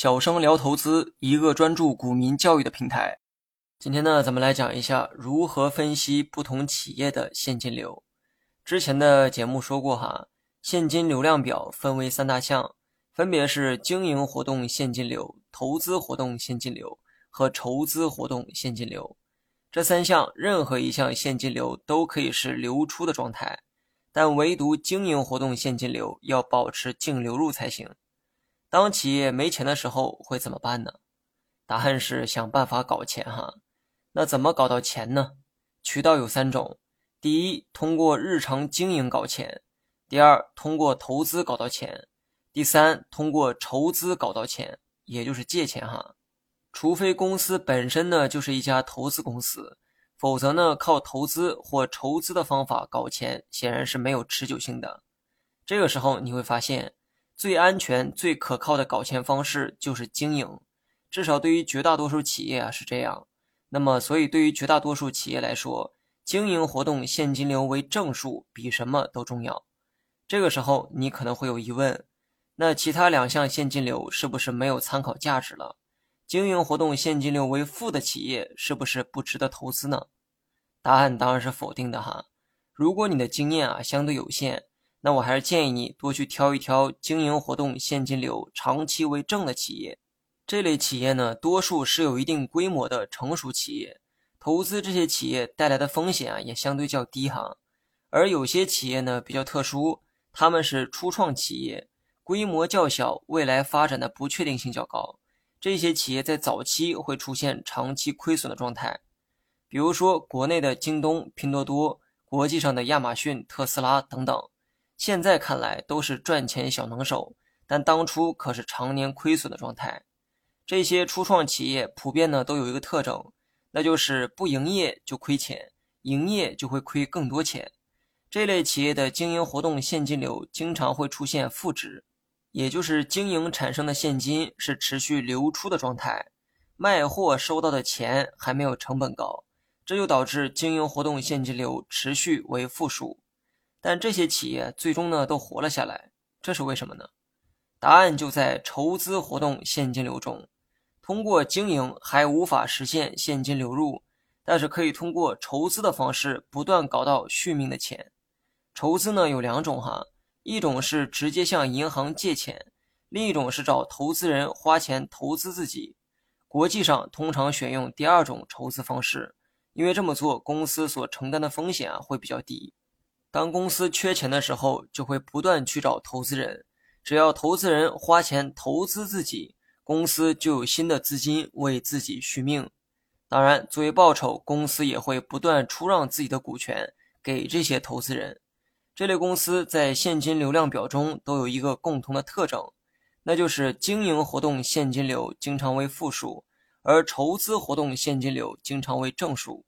小生聊投资，一个专注股民教育的平台。今天呢，咱们来讲一下如何分析不同企业的现金流。之前的节目说过哈，现金流量表分为三大项，分别是经营活动现金流、投资活动现金流和筹资活动现金流。这三项任何一项现金流都可以是流出的状态，但唯独经营活动现金流要保持净流入才行。当企业没钱的时候会怎么办呢？答案是想办法搞钱哈。那怎么搞到钱呢？渠道有三种：第一，通过日常经营搞钱；第二，通过投资搞到钱；第三，通过筹资搞到钱，也就是借钱哈。除非公司本身呢就是一家投资公司，否则呢靠投资或筹资的方法搞钱显然是没有持久性的。这个时候你会发现。最安全、最可靠的搞钱方式就是经营，至少对于绝大多数企业啊是这样。那么，所以对于绝大多数企业来说，经营活动现金流为正数比什么都重要。这个时候，你可能会有疑问：那其他两项现金流是不是没有参考价值了？经营活动现金流为负的企业是不是不值得投资呢？答案当然是否定的哈。如果你的经验啊相对有限。那我还是建议你多去挑一挑经营活动现金流长期为正的企业。这类企业呢，多数是有一定规模的成熟企业，投资这些企业带来的风险啊也相对较低哈。而有些企业呢比较特殊，他们是初创企业，规模较小，未来发展的不确定性较高。这些企业在早期会出现长期亏损的状态，比如说国内的京东、拼多多，国际上的亚马逊、特斯拉等等。现在看来都是赚钱小能手，但当初可是常年亏损的状态。这些初创企业普遍呢都有一个特征，那就是不营业就亏钱，营业就会亏更多钱。这类企业的经营活动现金流经常会出现负值，也就是经营产生的现金是持续流出的状态，卖货收到的钱还没有成本高，这就导致经营活动现金流持续为负数。但这些企业最终呢都活了下来，这是为什么呢？答案就在筹资活动现金流中。通过经营还无法实现现金流入，但是可以通过筹资的方式不断搞到续命的钱。筹资呢有两种哈，一种是直接向银行借钱，另一种是找投资人花钱投资自己。国际上通常选用第二种筹资方式，因为这么做公司所承担的风险啊会比较低。当公司缺钱的时候，就会不断去找投资人。只要投资人花钱投资自己，公司就有新的资金为自己续命。当然，作为报酬，公司也会不断出让自己的股权给这些投资人。这类公司在现金流量表中都有一个共同的特征，那就是经营活动现金流经常为负数，而筹资活动现金流经常为正数。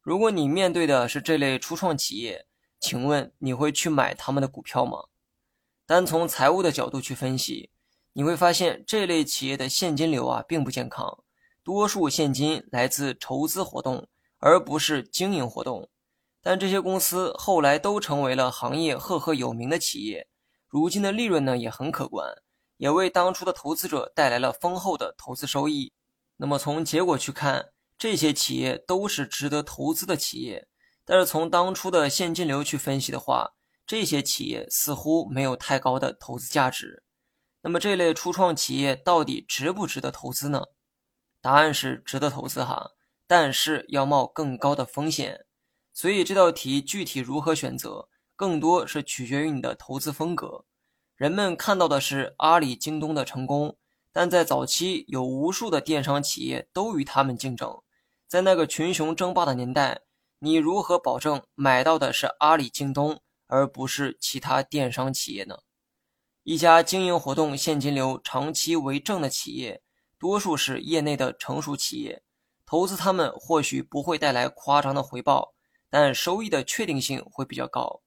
如果你面对的是这类初创企业，请问你会去买他们的股票吗？单从财务的角度去分析，你会发现这类企业的现金流啊并不健康，多数现金来自筹资活动，而不是经营活动。但这些公司后来都成为了行业赫赫有名的企业，如今的利润呢也很可观，也为当初的投资者带来了丰厚的投资收益。那么从结果去看，这些企业都是值得投资的企业。但是从当初的现金流去分析的话，这些企业似乎没有太高的投资价值。那么这类初创企业到底值不值得投资呢？答案是值得投资哈，但是要冒更高的风险。所以这道题具体如何选择，更多是取决于你的投资风格。人们看到的是阿里、京东的成功，但在早期有无数的电商企业都与他们竞争，在那个群雄争霸的年代。你如何保证买到的是阿里、京东，而不是其他电商企业呢？一家经营活动现金流长期为正的企业，多数是业内的成熟企业，投资他们或许不会带来夸张的回报，但收益的确定性会比较高。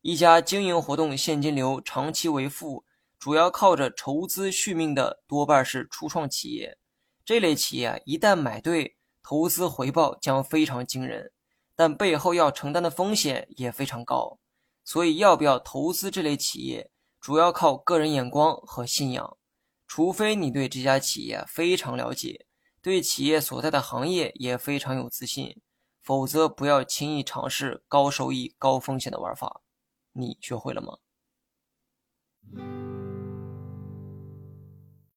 一家经营活动现金流长期为负，主要靠着筹资续命的多半是初创企业，这类企业一旦买对，投资回报将非常惊人。但背后要承担的风险也非常高，所以要不要投资这类企业，主要靠个人眼光和信仰。除非你对这家企业非常了解，对企业所在的行业也非常有自信，否则不要轻易尝试高收益、高风险的玩法。你学会了吗？